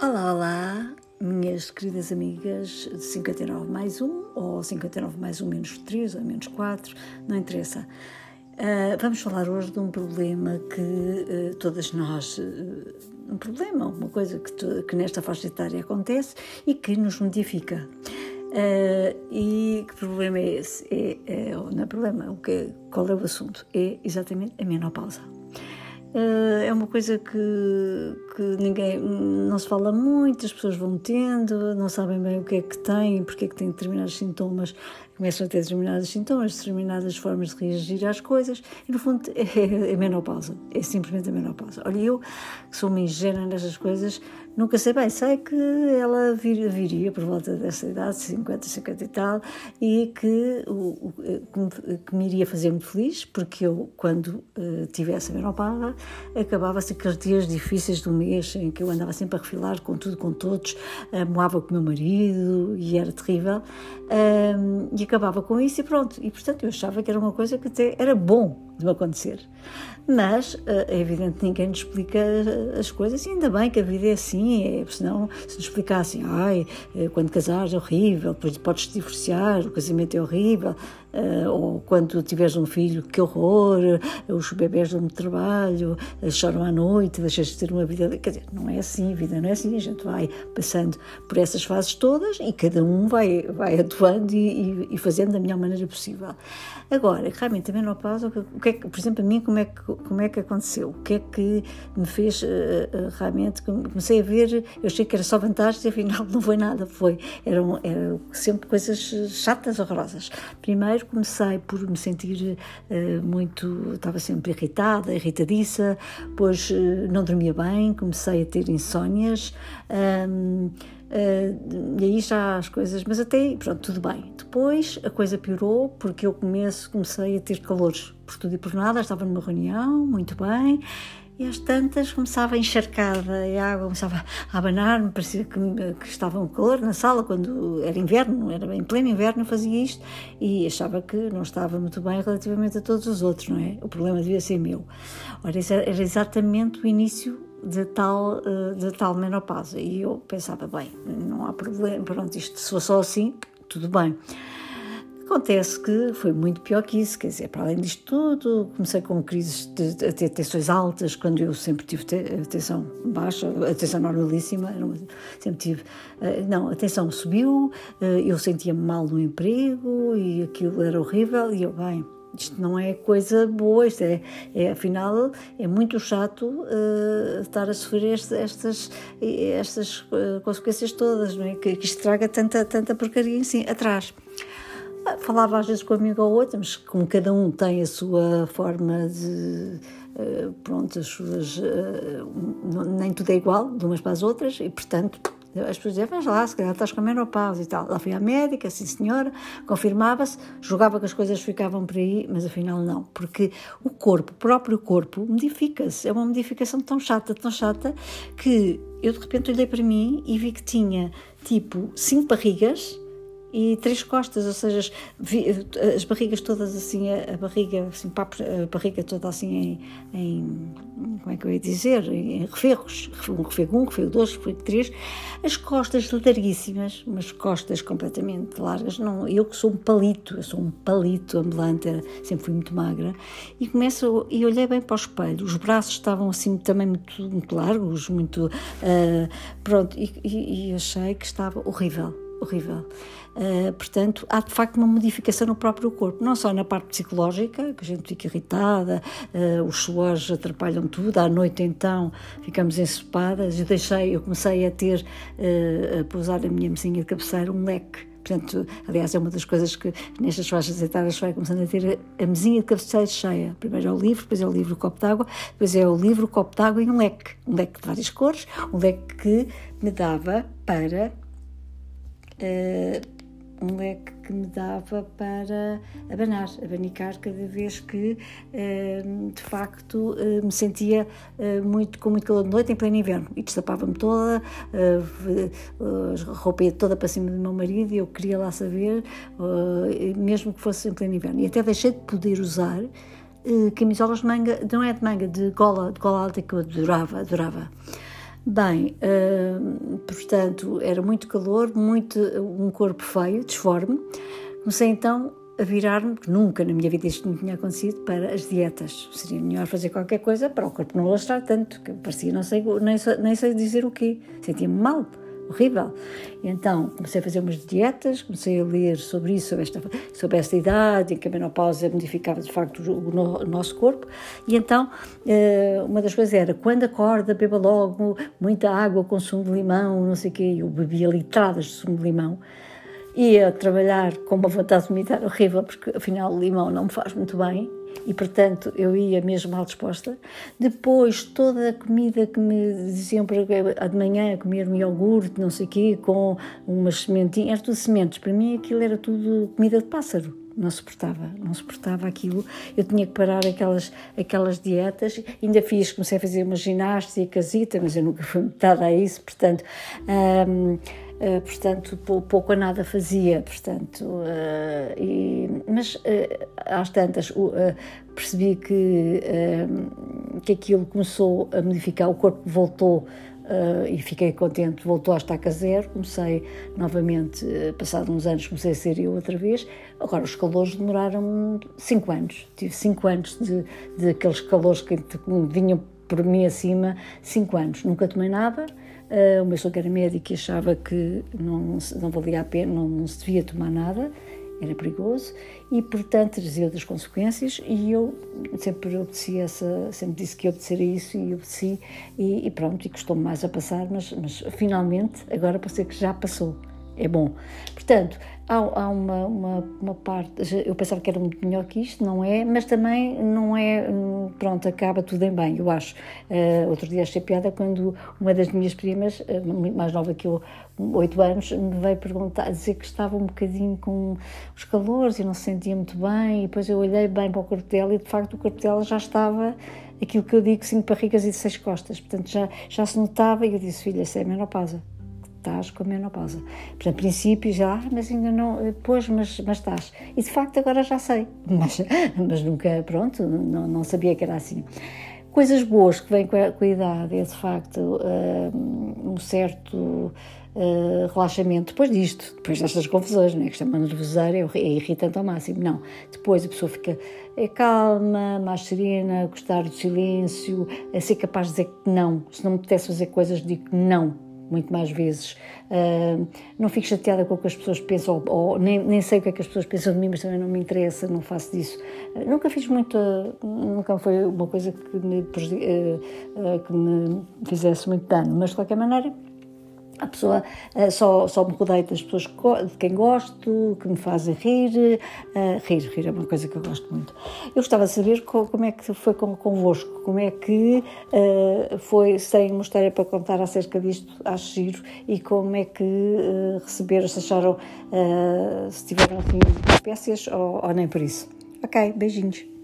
Olá, olá, minhas queridas amigas de 59 mais 1, ou 59 mais 1 menos 3, ou menos 4, não interessa. Uh, vamos falar hoje de um problema que uh, todas nós. Uh, um problema, uma coisa que, que, nesta faixa etária acontece e que nos modifica. e que problema é esse? É, é, não é problema, o que, qual é o assunto? É exatamente a menopausa. É uma coisa que, que ninguém não se fala muito, as pessoas vão tendo, não sabem bem o que é que têm, porque é que têm determinados sintomas, começam a ter determinados sintomas, determinadas formas de reagir às coisas, e no fundo é, é menopausa, é simplesmente a menopausa. Olha, eu que sou uma ingênua nestas coisas, Nunca sei bem, sei que ela vir, viria por volta dessa idade, 50, 50 e tal, e que, o, que, me, que me iria fazer muito feliz, porque eu, quando uh, tivesse a menopausa, acabava-se aqueles dias difíceis do mês em que eu andava sempre a refilar com tudo, com todos, uh, moava com o meu marido e era terrível, uh, e acabava com isso e pronto. E portanto eu achava que era uma coisa que até era bom de me acontecer. Mas eh, é evidente que ninguém nos explica as coisas, e ainda bem que a vida é assim, é, senão se nos explicassem, ai, eh, quando casares é horrível, depois podes te divorciar, o casamento é horrível, ou quando tiveres um filho, que horror, os bebés dão-me trabalho, choram à noite, deixas de ter uma vida. Quer dizer, não é assim, a vida não é assim, a gente vai passando por essas fases todas e cada um vai, vai atuando e, e, e fazendo da melhor maneira possível. Agora, realmente a menopausa, o que é que, por exemplo, a mim, como é que, como é que aconteceu? O que é que me fez uh, uh, realmente? Comecei a ver, eu achei que era só vantagens e afinal não foi nada, foi. Eram, eram sempre coisas chatas, horrorosas. Primeiro comecei por me sentir uh, muito, estava sempre irritada, irritadiça, pois não dormia bem, comecei a ter insónias. Um, Uh, e aí já as coisas, mas até pronto, tudo bem. Depois a coisa piorou porque eu começo, comecei a ter calores por tudo e por nada. Estava numa reunião, muito bem, e às tantas começava encharcada e a água começava a abanar-me, parecia que, que estava um calor na sala quando era inverno, era em pleno inverno fazia isto e achava que não estava muito bem relativamente a todos os outros, não é? O problema devia ser meu. Ora, era exatamente o início de tal, eh, de tal menopausa. E eu pensava, bem, não há problema, pronto, isto se for só assim, tudo bem. Acontece que foi muito pior que isso, quer dizer, para além disto tudo, comecei com crises de, de, ter tensões altas, quando eu sempre tive atenção baixa, atenção normalíssima, sempre tive. Eh, não, a tensão subiu, eh, eu sentia-me mal no emprego e aquilo era horrível, e eu, bem, isto não é coisa boa, isto é, é afinal, é muito chato uh, estar a sofrer este, estas, estas uh, consequências todas, não é? Que, que isto traga tanta, tanta porcaria em atrás. Ah, falava às vezes com um amigo ou outro, mas como cada um tem a sua forma de. Uh, pronto, as suas. nem tudo é igual de umas para as outras e, portanto as pessoas diziam, lá, se calhar estás com menopausa e tal. Lá fui à médica, sim senhora, confirmava-se, julgava que as coisas ficavam por aí, mas afinal não, porque o corpo, o próprio corpo, modifica-se. É uma modificação tão chata, tão chata, que eu de repente olhei para mim e vi que tinha tipo cinco barrigas e três costas, ou seja, as barrigas todas assim, a, barriga, assim, a barriga toda assim em, em, como é que eu ia dizer, em referros, um refego um, refego dois, refego três, as costas larguíssimas, umas costas completamente largas, não, eu que sou um palito, eu sou um palito ambulante, sempre fui muito magra, e começo, e olhei bem para o espelho, os braços estavam assim também muito, muito largos, muito, uh, pronto, e, e, e achei que estava horrível horrível. Uh, portanto, há de facto uma modificação no próprio corpo, não só na parte psicológica, que a gente fica irritada, uh, os suores atrapalham tudo, à noite então ficamos ensopadas. Eu deixei, eu comecei a ter, uh, a pousar a minha mesinha de cabeceira um leque. Portanto, aliás, é uma das coisas que nestas faixas etárias vai começando a ter a mesinha de cabeceira cheia. Primeiro é o livro, depois é o livro o copo d'água, depois é o livro o copo d'água e um leque. Um leque de várias cores, um leque que me dava para uh, um leque que me dava para abanar, abanicar cada vez que uh, de facto uh, me sentia muito com muito calor de noite em pleno inverno e destapava-me toda, a roupa ia toda para cima do meu marido e eu queria lá saber, mesmo que fosse em pleno inverno. E até deixei de poder usar camisolas de manga, não é de manga, de gola, de gola alta que eu adorava, adorava Bem, uh, portanto, era muito calor, muito, um corpo feio, disforme. Comecei então a virar-me, porque nunca na minha vida isto não tinha acontecido, para as dietas. Seria melhor fazer qualquer coisa para o corpo não lastrar tanto, que parecia não sei, nem, nem sei dizer o quê. Sentia-me mal horrível. Então comecei a fazer umas dietas, comecei a ler sobre isso, sobre esta, sobre esta idade, em que a menopausa modificava de facto o, o, nosso corpo. E então eh, uma das coisas era quando acorda, beba logo muita água com sumo de limão, não sei o quê. Eu bebia litradas de sumo de limão. Ia trabalhar com uma vontade de vomitar horrível, porque afinal o limão não me faz muito bem e, portanto, eu ia mesmo mal disposta. Depois, toda a comida que me diziam para de manhã comer um iogurte, não sei o quê, com umas sementinhas, era tudo sementes. Para mim, aquilo era tudo comida de pássaro não suportava, não suportava aquilo. Eu tinha que parar aquelas, aquelas dietas. Ainda fiz, comecei a fazer uma ginástica, mas eu nunca fui metade a isso, portanto. Hum, Uh, portanto, pouco a nada fazia, portanto, uh, e, mas uh, às tantas percebi que, que aquilo começou a modificar, o corpo voltou e fiquei contente, voltou a estar a zero, comecei novamente, passados uns anos, comecei a ser eu outra vez, agora os calores demoraram cinco anos, tive cinco anos de, de aqueles calores que vinham por mim acima, cinco anos, nunca tomei nada, Uh, o meu sogro era médico e achava que não, não valia a pena, não, não, se devia tomar nada, era perigoso e, portanto, trazia outras consequências. E eu sempre obedeci essa, sempre disse que ia obedecer a isso e obedeci, e, e pronto, e custou-me mais a passar, mas, mas finalmente, agora ser que já passou. É bom. Portanto, há, há uma, uma, uma, parte, eu pensava que era muito melhor que isto, não é, mas também não é, pronto, acaba tudo em bem, eu acho. Uh, outro dia achei piada quando uma das minhas primas, uh, muito mais nova que eu, oito anos, me veio perguntar, dizer que estava um bocadinho com os calores e não se sentia muito bem, e depois eu olhei bem para o corpo dela e de facto o corpo dela já estava aquilo que eu digo, cinco barrigas e seis costas, portanto já, já se notava e eu disse, filha, isso é menopausa estás com a menopausa. Portanto, a princípio já, mas ainda não, pois, mas, mas estás. E de facto agora já sei, mas, mas nunca, pronto, não, não sabia que era assim. Coisas boas que vêm com a, com a idade é de facto uh, um certo uh, relaxamento depois disto, depois destas confusões, né? que isto é uma nervoseira, é, é irritante ao máximo. Não, depois a pessoa fica é calma, mais serena, gostar do silêncio, a ser capaz de dizer que não. Se não me apetece fazer coisas, digo que não muito mais vezes. Uh, não fico chateada com o que as pessoas pensam, ou, ou, nem, nem sei o que é que as pessoas pensam de mim, mas também não me interessa, não faço disso. Uh, nunca fiz muita. Nunca foi uma coisa que me, uh, que me fizesse muito dano, mas de qualquer maneira a pessoa uh, só, só me rodeio das pessoas de quem gosto, que me fazem rir. Uh, rir, rir é uma coisa que eu gosto muito. Eu gostava de saber como é que foi com, convosco, como é que uh, foi, se tem uma história para contar acerca disto, acho giro, e como é que uh, receberam, se acharam, se tiveram assim espécies ou, ou nem por isso. Ok, beijinhos.